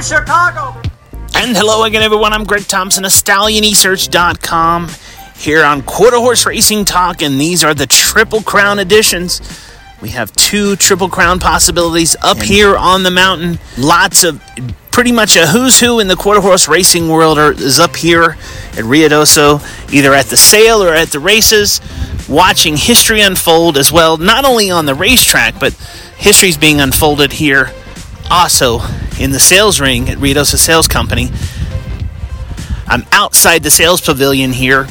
in Chicago. And hello again, everyone. I'm Greg Thompson of StallioneSearch.com here on Quarter Horse Racing Talk, and these are the Triple Crown editions. We have two Triple Crown possibilities up here on the mountain. Lots of pretty much a who's who in the quarter horse racing world are, is up here at Ruidoso, either at the sale or at the races, watching history unfold as well, not only on the racetrack, but history's being unfolded here also in the sales ring at Ruidoso Sales Company. I'm outside the sales pavilion here,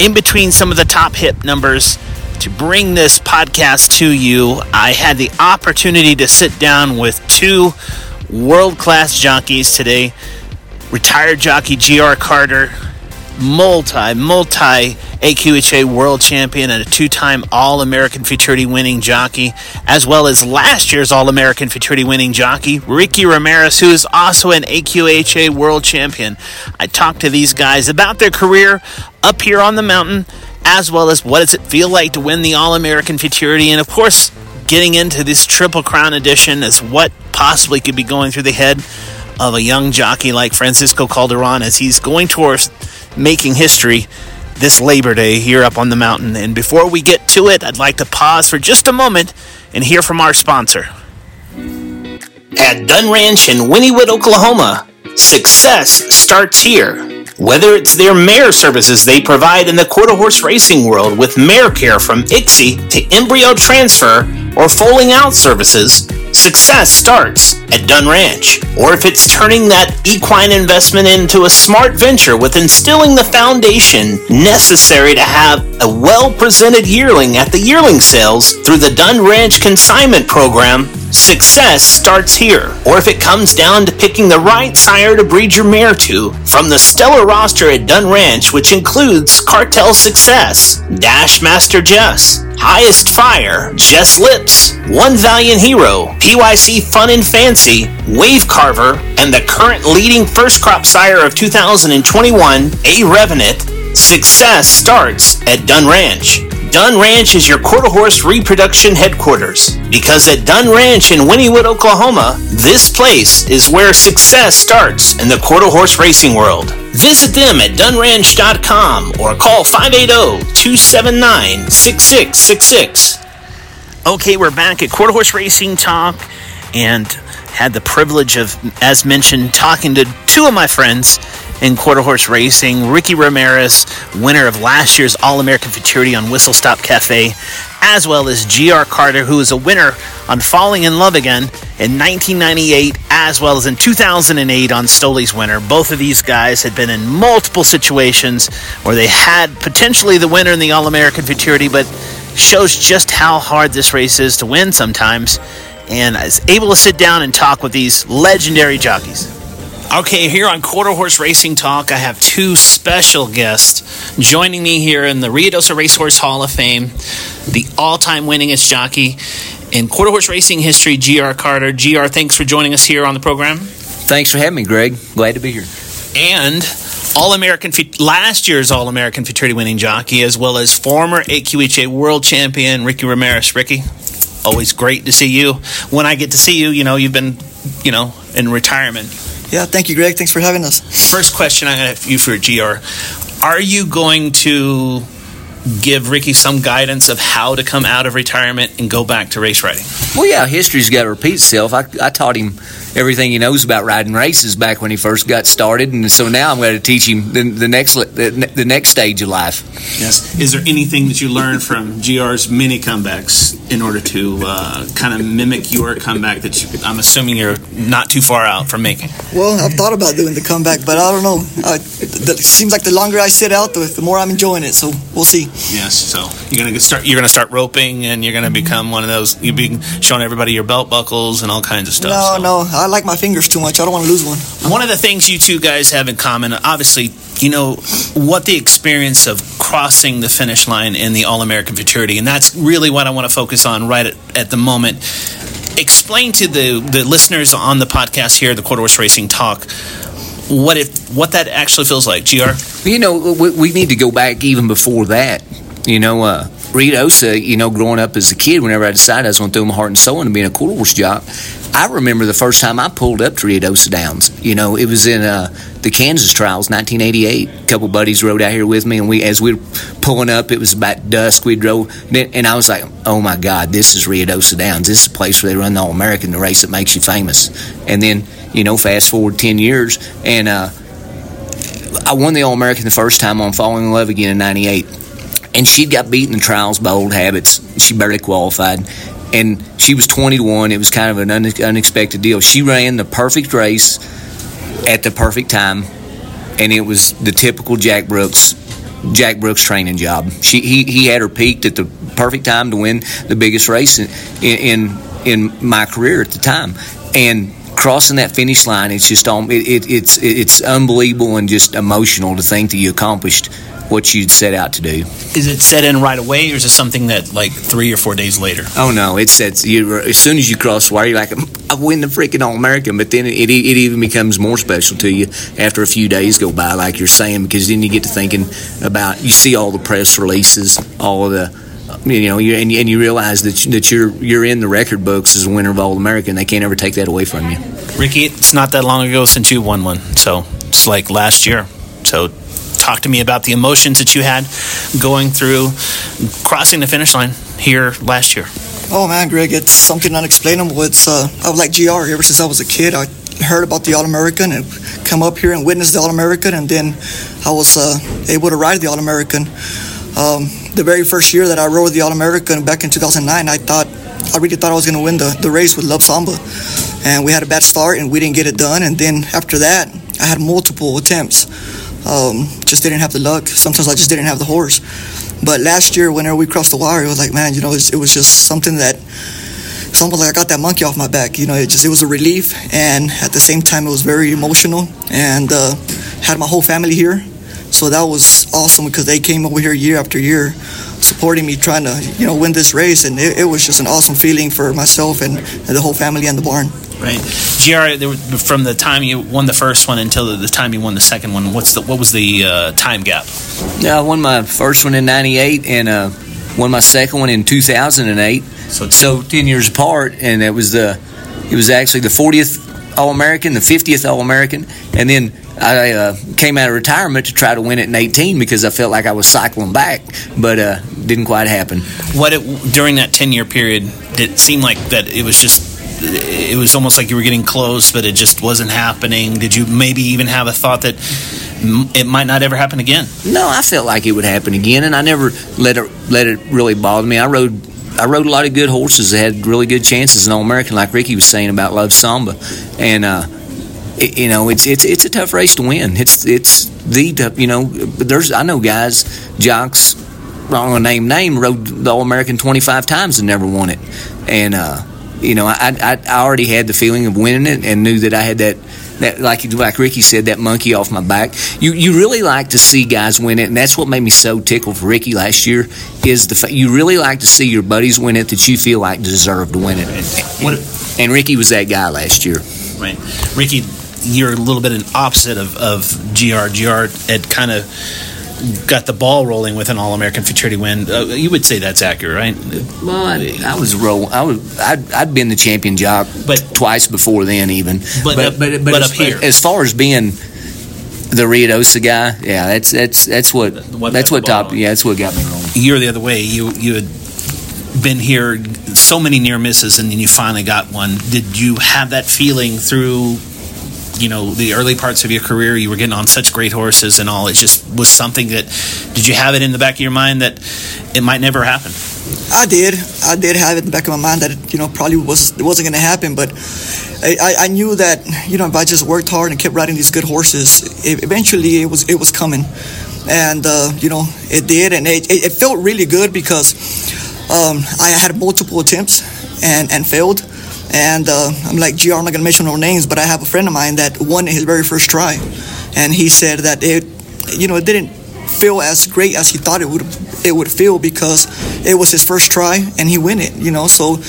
in between some of the top hip numbers to bring this podcast to you. I had the opportunity to sit down with two world class jockeys today. Retired jockey GR Carter, multi, multi AQHA world champion and a two time All American Futurity winning jockey, as well as last year's All American Futurity winning jockey, Ricky Ramirez, who is also an AQHA world champion. I talked to these guys about their career up here on the mountain, as well as what does it feel like to win the All American Futurity, and of course, getting into this Triple Crown edition as what possibly could be going through the head of a young jockey like Francisco Calderon as he's going towards making history this Labor Day here up on the mountain. And before we get to it, I'd like to pause for just a moment and hear from our sponsor. At Dunn Ranch in Wynnewood, Oklahoma, success starts here. Whether it's their mare services they provide in the quarter horse racing world with mare care from ICSI to embryo transfer or foaling out services, success starts at Dunn Ranch. Or if it's turning that equine investment into a smart venture with instilling the foundation necessary to have a well presented yearling at the yearling sales through the Dunn Ranch consignment program, success starts here. Or if it comes down to picking the right sire to breed your mare to, from the stellar roster at Dunn Ranch, which includes Cartel Success, Dash Master Jess, Highest Fire, Jess Lips, One Valiant Hero, PYC Fun and Fancy, Wave Carver, and the current leading first crop sire of 2021, A Revenant, success starts at Dunn Ranch. Dunn Ranch is your quarter horse reproduction headquarters because at Dunn Ranch in Wynnewood, Oklahoma, this place is where success starts in the quarter horse racing world. Visit them at dunnranch.com or call 580-279-6666. Okay, we're back at Quarter Horse Racing Talk and had the privilege of, as mentioned, talking to two of my friends in quarter horse racing. Ricky Ramirez, winner of last year's All American Futurity on Whistle Stop Cafe, as well as GR Carter, who is a winner on Falling in Love Again in 1998, as well as in 2008 on Stolis Winner. Both of these guys had been in multiple situations where they had potentially the winner in the All American Futurity, but shows just how hard this race is to win sometimes. And I was able to sit down and talk with these legendary jockeys. Okay, here on Quarter Horse Racing Talk, I have two special guests joining me here in the Ruidoso Racehorse Hall of Fame, the all-time winningest jockey in quarter horse racing history, GR Carter. GR, thanks for joining us here on the program. Thanks for having me, Greg. Glad to be here. And All American, last year's All American Futurity winning jockey, as well as former AQHA World Champion Ricky Ramirez. Ricky, always great to see you. When I get to see you, you know, you've been, you know, in retirement. Yeah, thank you, Greg. Thanks for having us. First question I have you for GR. Are you going to give Ricky some guidance of how to come out of retirement and go back to race riding? Well, yeah, history's got to repeat itself. I, I taught him everything he knows about riding races back when he first got started, and so now I'm going to teach him the, the next the, the next stage of life. Yes. Is there anything that you learned from GR's mini comebacks in order to uh, kind of mimic your comeback that you, I'm assuming you're not too far out from making? Well, I've thought about doing the comeback, but I don't know. Uh, it seems like the longer I sit out, the, the more I'm enjoying it. So we'll see. Yes. So you're going to start. You're going to start roping, and you're going to become one of those. You'll be showing everybody your belt buckles and all kinds of stuff. No, so. no. I like my fingers too much. I don't want to lose one. One of the things you two guys have in common, obviously, you know what the experience of crossing the finish line in the All American Futurity, and that's really what I want to focus on right at, at the moment. Explain to the the listeners on the podcast here, the Quarter Horse Racing Talk, what it what that actually feels like. Gr. You know, we, we need to go back even before that. you know, uh, Ruidoso, you know, growing up as a kid, whenever I decided I was going to throw my heart and soul into being a quarter horse jock, I remember the first time I pulled up to Ruidoso Downs. You know, it was in uh, the Kansas trials, 1988. A couple buddies rode out here with me, and we, as we were pulling up, it was about dusk. We drove, and I was like, "Oh my God, this is Ruidoso Downs. This is the place where they run the All American, the race that makes you famous." And then, you know, fast forward ten years, and uh, I won the All American the first time on Falling in Love again in '98 and she'd got beaten in the trials by old habits. She barely qualified, and she was 21. It was kind of an unexpected deal. She ran the perfect race at the perfect time, and it was the typical Jack Brooks. Jack Brooks training job. She he, he had her peaked at the perfect time to win the biggest race in in in my career at the time, and crossing that finish line, it's just it, it, it's it's unbelievable and just emotional to think that you accomplished what you'd set out to do. Is it set in right away, or is it something that like three or four days later? Oh no, it sets you as soon as you cross the wire. You're like, I win the freaking All American, but then it, it, it even becomes more special to you after a few days go by, like you're saying, because then you get to thinking about you see all the press releases, all of the you know, you, and, and, you realize that, that you're you're in the record books as a winner of All American. They can't ever take that away from you. Ricky, it's not that long ago since you won one, so it's like last year. So talk to me about the emotions that you had going through crossing the finish line here last year. Oh man, Greg, it's something unexplainable. It's uh, I was like GR ever since I was a kid. I heard about the All American and come up here and witness the All American, and then I was uh, able to ride the All American. Um, the very first year that I rode the All American back in 2009, I thought I really thought I was going to win the, the race with Love Samba, and we had a bad start and we didn't get it done. And then after that, I had multiple attempts. Um, just didn't have the luck. Sometimes I just didn't have the horse. But last year, whenever we crossed the wire, it was like, man, you know, it was, it was just something that it's almost like I got that monkey off my back. You know, it just it was a relief, and at the same time, it was very emotional. And uh, had my whole family here, so that was awesome because they came over here year after year, supporting me, trying to you know win this race, and it, it was just an awesome feeling for myself and, and the whole family and the barn. Right, Gr. From the time you won the first one until the time you won the second one, what's the what was the uh, time gap? Yeah, I won my first one in '98 and uh, won my second one in 2008. So, so ten years apart, and it was the it was actually the 40th All American, the 50th All American, and then I uh, came out of retirement to try to win it in 18 because I felt like I was cycling back, but uh, didn't quite happen. What it, during that 10 year period did it seem like that it was just it was almost like you were getting close, but it just wasn't happening. Did you maybe even have a thought that it might not ever happen again? No, I felt like it would happen again, and I never let it let it really bother me. I rode I rode a lot of good horses that had really good chances in All American, like Ricky was saying about Love Samba, and. Uh, it, you know, it's it's it's a tough race to win. It's it's the you know, there's I know guys, jocks, wrong name name, rode the All American 25 times and never won it, and uh, you know, I, I, I already had the feeling of winning it and knew that I had that that like like Ricky said, that monkey off my back. You you really like to see guys win it, and that's what made me so tickled for Ricky last year. Is the you really like to see your buddies win it that you feel like deserve to win it. And, and Ricky was that guy last year. Right, Ricky. You're a little bit an opposite of, of GR. GR had kind of got the ball rolling with an All American Futurity win. Uh, you would say that's accurate, right? Well, I, I was roll. I was. I'd, I'd, been the champion job, but twice before then, even. But but, but, but, but up as, here, as far as being the Ruidoso guy, yeah, that's that's that's what, what that's what top. Yeah, that's what got me rolling. You're the other way. You you had been here so many near misses, and then you finally got one. Did you have that feeling through you know the early parts of your career you were getting on such great horses and all. It just was something that did you have it in the back of your mind that it might never happen? I did. I did have it in the back of my mind that it, you know probably was it wasn't going to happen but I, I knew that you know if i just worked hard and kept riding these good horses it, eventually it was it was coming. And uh, you know it did and it, it, it felt really good because um, i had multiple attempts and and failed and uh, I'm like, gee, I'm not gonna mention no names, but I have a friend of mine that won his very first try, and he said that it, you know, it didn't feel as great as he thought it would it would feel because it was his first try and he win it. You know, so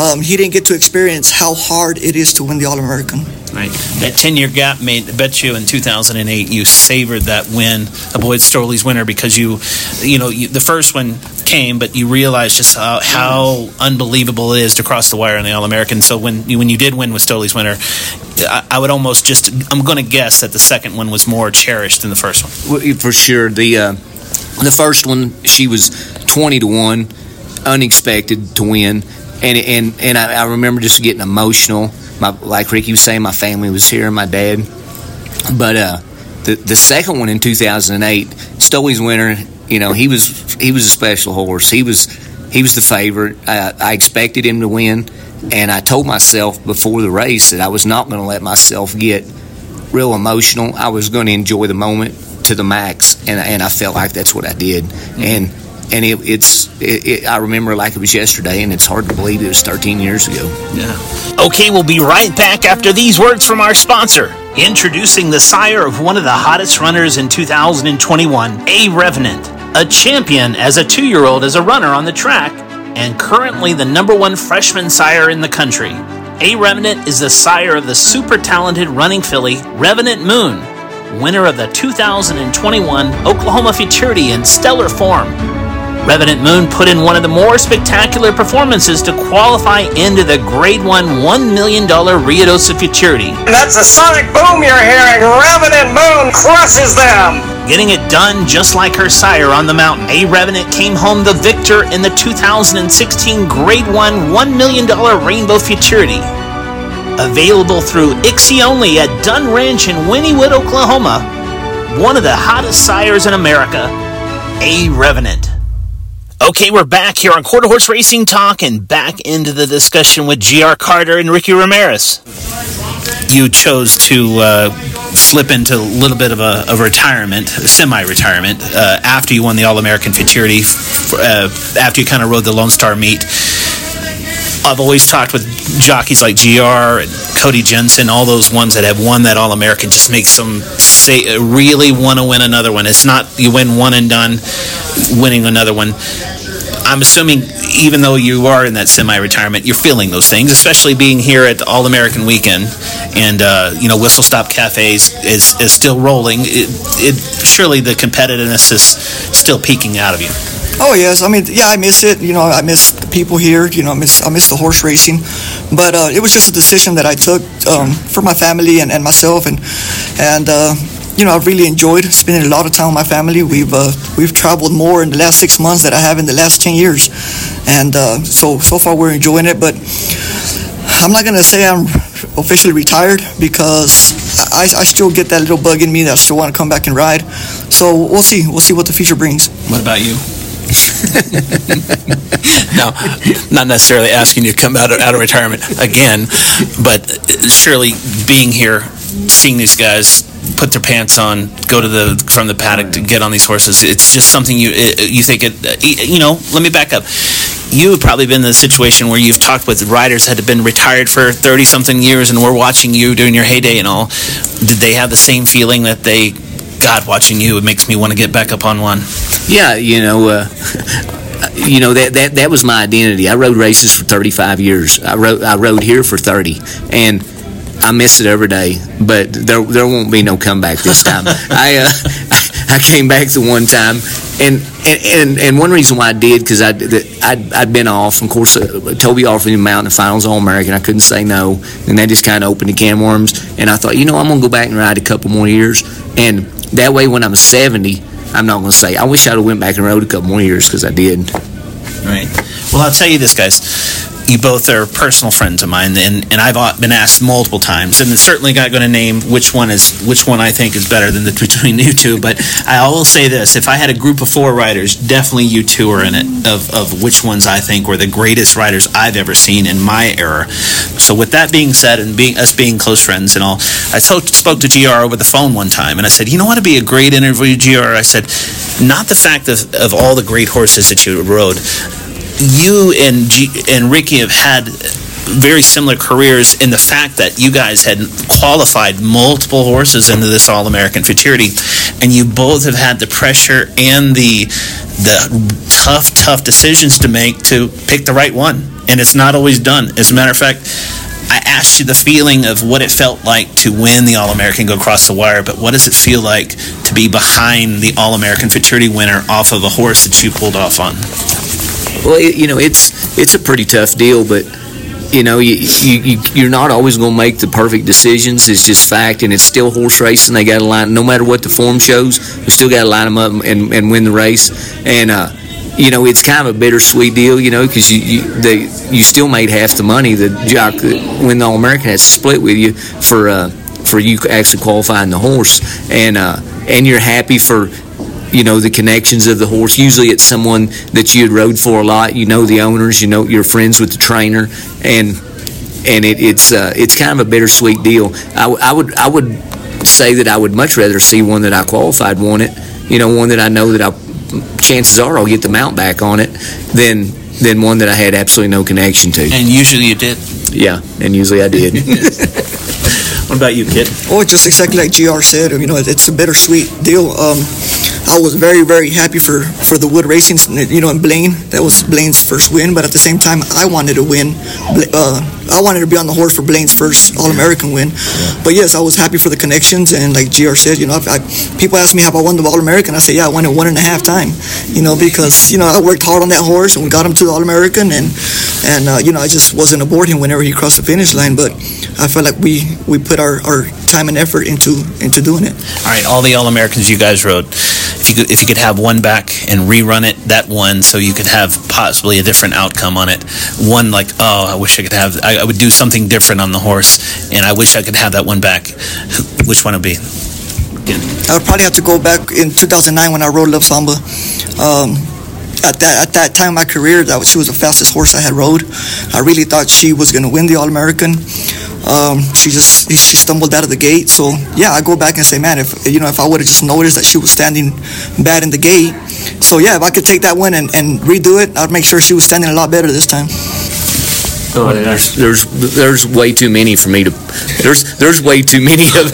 um, he didn't get to experience how hard it is to win the All American. Right. That 10 year gap made, I bet you in 2008 you savored that win, avoid Stolis Winner, because you, you know, you, the first one came, but you realized just how, how unbelievable it is to cross the wire in the All American. So when you, when you did win with Stolis Winner, I, I would almost just, I'm going to guess that the second one was more cherished than the first one. Well, For sure. The uh, the first one, she was twenty to one, unexpected to win, and and and I, I remember just getting emotional. My like Ricky was saying, my family was here, my dad. But uh, the the second one in two thousand and eight, Stolis Winner. You know, he was he was a special horse. He was he was the favorite. I, I expected him to win, and I told myself before the race that I was not going to let myself get real emotional. I was going to enjoy the moment to the max, and and I felt like that's what I did. And and it, it's it, it, I remember like it was yesterday, and it's hard to believe it was 13 years ago. Yeah. Okay, we'll be right back after these words from our sponsor. Introducing the sire of one of the hottest runners in 2021, A Revenant, a champion as a two year old as a runner on the track, and currently the number one freshman sire in the country. A Revenant is the sire of the super talented running filly, Revenant Moon, winner of the 2021 Oklahoma Futurity in stellar form. Revenant Moon put in one of the more spectacular performances to qualify into the Grade 1 $1 million Ruidoso Futurity, That's a sonic boom you're hearing. Revenant Moon crushes them. getting it done just like her sire on the mountain. A Revenant came home the victor in the 2016 Grade 1 $1 million Rainbow Futurity. Available through ICSI only at Dunn Ranch in Wynnewood, Oklahoma. One of the hottest sires in America, A Revenant. Okay, we're back here on Quarter Horse Racing Talk and back into the discussion with GR Carter and Ricky Ramirez. You chose to uh, slip into a little bit of a, of retirement, semi retirement, uh, after you won the All American Futurity, uh, after you kind of rode the Lone Star meet. I've always talked with jockeys like GR and Cody Jensen, all those ones that have won that All American, just makes them say really want to win another one. It's not you win one and done, winning another one. I'm assuming, even though you are in that semi-retirement, you're feeling those things, especially being here at All American Weekend, and uh, you know Whistle Stop Cafes is, is still rolling. It, it surely the competitiveness is still peeking out of you. Oh yes, I mean, yeah, I miss it. You know, I miss the people here. You know, I miss I miss the horse racing, but uh, it was just a decision that I took um, for my family and, and myself, and and uh, you know, I've really enjoyed spending a lot of time with my family. We've uh, we've traveled more in the last six months than I have in the last ten years, and uh, so so far we're enjoying it. But I'm not gonna say I'm officially retired because I, I still get that little bug in me that I still want to come back and ride. So we'll see. We'll see what the future brings. What about you? No, not necessarily asking you to come out of, out of retirement again, but surely being here, seeing these guys put their pants on, go to the from the paddock to get on these horses, it's just something you you think it. You know, let me back up. You have probably been in the situation where you've talked with riders that have been retired for thirty something years, and we're watching you during your heyday and all. Did they have the same feeling that they? God, watching you, it makes me want to get back up on one. Yeah, you know, uh, you know that, that that was my identity. I rode races for 35 years. I rode I rode here for 30, and I miss it every day. But there there won't be no comeback this time. I uh, I came back the one time, and and and one reason why I did because I I'd, I'd been off. Of course, uh, Toby offered me a mountain finals All American. I couldn't say no, and that just kind of opened the can of worms. And I thought, you know, I'm gonna go back and ride a couple more years, and that way when I'm 70. I'm not going to say. I wish I'd have went back and rode a couple more years because I did. Right. Well, I'll tell you this, guys. You both are personal friends of mine, and, and I've been asked multiple times, and certainly not going to name which one is which one I think is better than the between you two. But I will say this: if I had a group of four riders, definitely you two are in it. Of of which ones I think were the greatest riders I've ever seen in my era. So with that being said, and being us being close friends and all, I so, spoke to Gr over the phone one time, and I said, you know what would be a great interview, Gr? I said, not the fact of, of all the great horses that you rode you and G- and Ricky have had very similar careers in the fact that you guys had qualified multiple horses into this All American Futurity, and you both have had the pressure and the the tough, tough decisions to make to pick the right one, and it's not always done. As a matter of fact. I asked you the feeling of what it felt like to win the All American, go across the wire, but what does it feel like to be behind the All American Futurity winner off of a horse that you pulled off on? Well, it, you know, it's it's a pretty tough deal, but you know, you, you, you are not always going to make the perfect decisions. It's just fact, and it's still horse racing. They got to line, no matter what the form shows, we still got to line them up and, and win the race. And uh, you know, it's kind of a bittersweet deal, you know, because you you, they, you still made half the money the jock when the All American has split with you for uh, for you actually qualifying the horse, and uh, and you're happy for you know the connections of the horse. Usually, it's someone that you had rode for a lot. You know the owners. You know you're friends with the trainer, and and it, it's uh, it's kind of a bittersweet deal. I, I would I would say that I would much rather see one that I qualified won it. You know, one that I know that I chances are I'll get the mount back on it than than one that I had absolutely no connection to. And usually you did. Yeah, and usually I did. what about you, kid? Oh, just exactly like Gr said. You know, it's a bittersweet deal. Um, I was very, very happy for, for the Wood Racing, you know, and Blane. That was Blane's first win, but at the same time, I wanted to win. Uh, I wanted to be on the horse for Blane's first All American win. Yeah. But yes, I was happy for the connections, and like Gr said, you know, I, people ask me have I won the All American. I say, yeah, I won it one and a half time. You know, because you know I worked hard on that horse and we got him to the All American, and and uh, you know I just wasn't aboard him whenever he crossed the finish line. But I felt like we we put our, our time and effort into into doing it. All right, all the All Americans you guys wrote, if you could, if you could have one back and rerun it that one so you could have possibly a different outcome on it. One like oh i wish i could have i, I would do something different on the horse and i wish i could have that one back. Which one would be? I would probably have to go back in 2009 when i rode love samba um, at that at that time in my career that she was the fastest horse i had rode i really thought she was going to win the all-american um, she just she stumbled out of the gate. So yeah, I go back and say, man, if you know if I would have just noticed that she was standing bad in the gate, so yeah, if I could take that one and, and redo it, I'd make sure she was standing a lot better this time. Oh, there's, there's there's way too many for me to. There's there's way too many of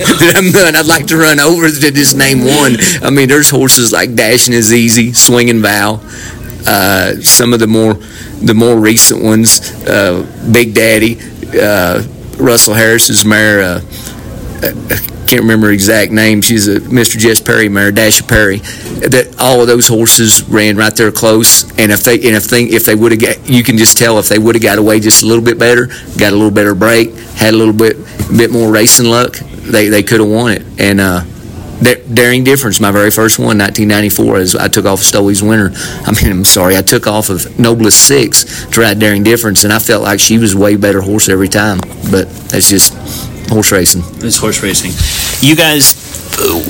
done. I'd like to run over to just name one. I mean, there's horses like Dashing is Easy, Swinging Vow. Uh, some of the more the more recent ones, uh, Big Daddy. Uh, Russell Harris's mare. Uh, I can't remember exact name. She's a Mr. Jess Perry mare, Dasha Perry. That all of those horses ran right there close, and if they and if they if they would have got, you can just tell if they would have got away just a little bit better, got a little better break, had a little bit bit more racing luck, they they could have won it. And uh, Daring Difference, my very first one, 1994, as I took off Stolis Winner. I mean, I'm sorry, I took off of Noblest Six to ride Daring Difference, and I felt like she was way better horse every time. But that's just horse racing. It's horse racing. You guys, uh,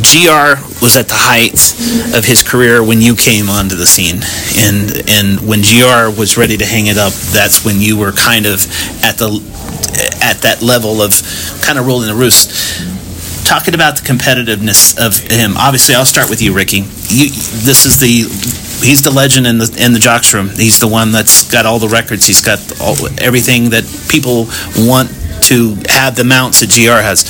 GR was at the height of his career when you came onto the scene, and and when GR was ready to hang it up, that's when you were kind of at the at that level of kind of rolling the roost talking about the competitiveness of him. Obviously, I'll start with you, Ricky. You, this is the he's the legend in the in the jocks room. He's the one that's got all the records. He's got all, everything that people want to have the mounts that GR has.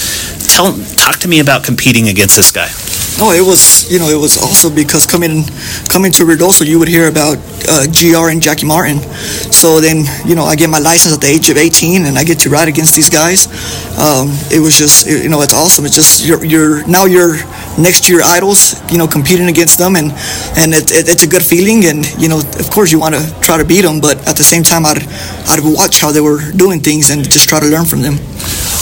Tell talk to me about competing against this guy. No, it was you know it was also because coming coming to Ruidoso, you would hear about uh, GR and Jacky Martin. So then you know I get my license at the age of 18, and I get to ride against these guys. Um, it was just you know it's awesome. It's just you're, you're now you're next to your idols, you know, competing against them, and and it, it, it's a good feeling. And you know, of course, you want to try to beat them, but at the same time, I'd I'd watch how they were doing things and just try to learn from them.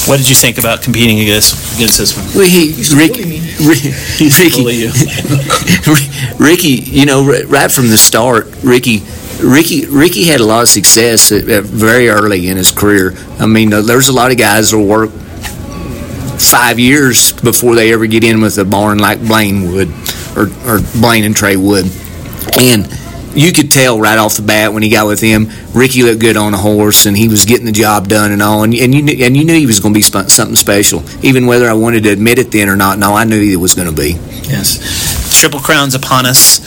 What did you think about competing against against this one? Well, he, Rick, Rick, Ricky, Ricky, you know, right from the start, Ricky. Ricky Ricky had a lot of success at, at very early in his career. I mean, uh, there's a lot of guys that work five years before they ever get in with a barn like Blane Wood, or, or Blane and Trey Wood. And you could tell right off the bat when he got with him, Ricky looked good on a horse, and he was getting the job done and all. And, and you knew, and you knew he was going to be something special, even whether I wanted to admit it then or not. No, I knew he was going to be. Yes. Triple Crown's upon us.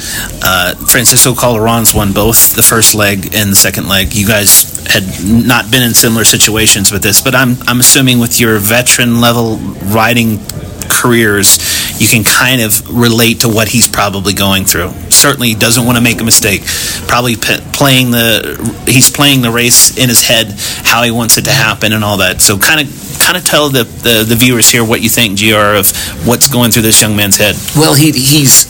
Uh, Francisco Calderon's won both the first leg and the second leg. You guys had not been in similar situations with this, but I'm I'm assuming with your veteran level riding careers, you can kind of relate to what he's probably going through. Certainly doesn't want to make a mistake. Probably p- playing the he's playing the race in his head how he wants it to happen and all that. So kind of kind of tell the, the, the viewers here what you think, Gr, of what's going through this young man's head. Well, he he's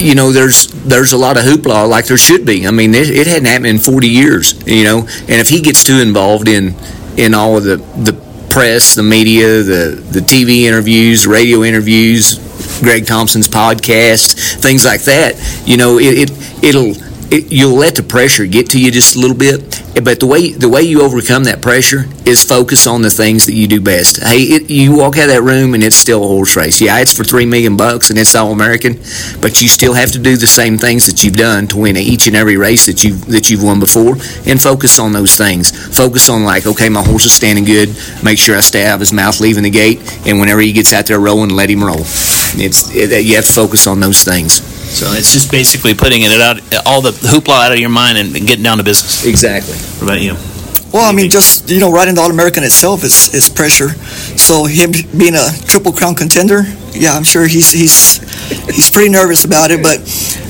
you know, there's there's a lot of hoopla like there should be. I mean, it, it hadn't happened in 40 years, you know. And if he gets too involved in in all of the the press, the media, the the TV interviews, radio interviews, Greg Thompson's podcast, things like that, you know, it, it it'll it, you'll let the pressure get to you just a little bit. But the way the way you overcome that pressure is focus on the things that you do best. Hey, it, you walk out of that room and it's still a horse race. Yeah, it's for three million bucks and it's all American, but you still have to do the same things that you've done to win each and every race that you that you've won before, and focus on those things. Focus on like, okay, my horse is standing good. Make sure I stay out of his mouth leaving the gate, and whenever he gets out there rolling, let him roll. It's it, you have to focus on those things. So it's just basically putting it out, all the hoopla out of your mind and, getting down to business. Exactly. What about you? Well, I mean, just you know, riding the All American itself is, is pressure. So him being a triple crown contender, yeah, I'm sure he's he's he's pretty nervous about it. But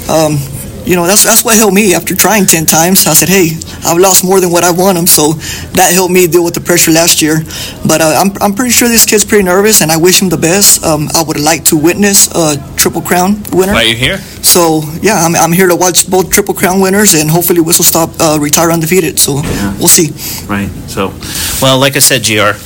um, you know, that's that's what helped me after trying ten times. I said, hey, I've lost more than what I won them, so that helped me deal with the pressure last year. But uh, I'm I'm pretty sure this kid's pretty nervous, and I wish him the best. Um, I would like to witness a triple crown winner. Why are you here? So yeah, I'm, I'm here to watch both triple crown winners, and hopefully Whistle Stop uh, retire undefeated. So we'll see. Right. So, well, like I said, Gr,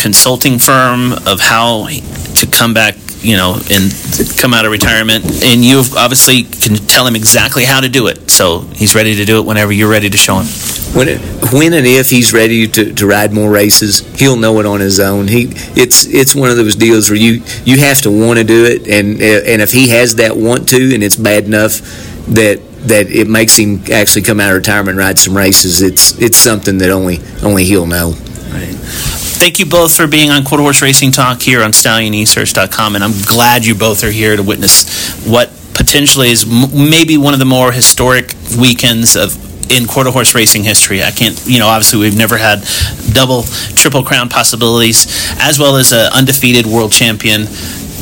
consulting firm of how to come back you know, and come out of retirement. And you obviously can tell him exactly how to do it. So he's ready to do it whenever you're ready to show him. When, it, when and if he's ready to, to ride more races, he'll know it on his own. He it's it's one of those deals where you you have to want to do it, and and if he has that want to, and it's bad enough that that it makes him actually come out of retirement and ride some races, it's it's something that only only he'll know. Right thank you both for being on Quarter Horse Racing Talk here on StallioneSearch.com, and I'm glad you both are here to witness what potentially is m- maybe one of the more historic weekends of in quarter horse racing history. I can't, you know, obviously we've never had double, triple crown possibilities, as well as an undefeated world champion,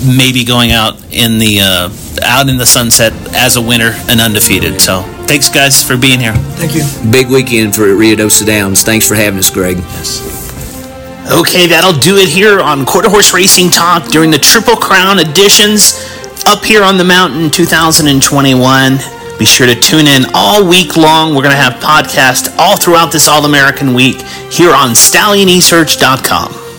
maybe going out in the uh, out in the sunset as a winner and undefeated. So thanks, guys, for being here. Thank you. Big weekend for Rio Ruidoso Downs. Thanks for having us, Greg. Yes. Okay, that'll do it here on Quarter Horse Racing Talk during the Triple Crown editions up here on the mountain 2021. Be sure to tune in all week long. We're going to have podcasts all throughout this All American week here on StallioneSearch.com.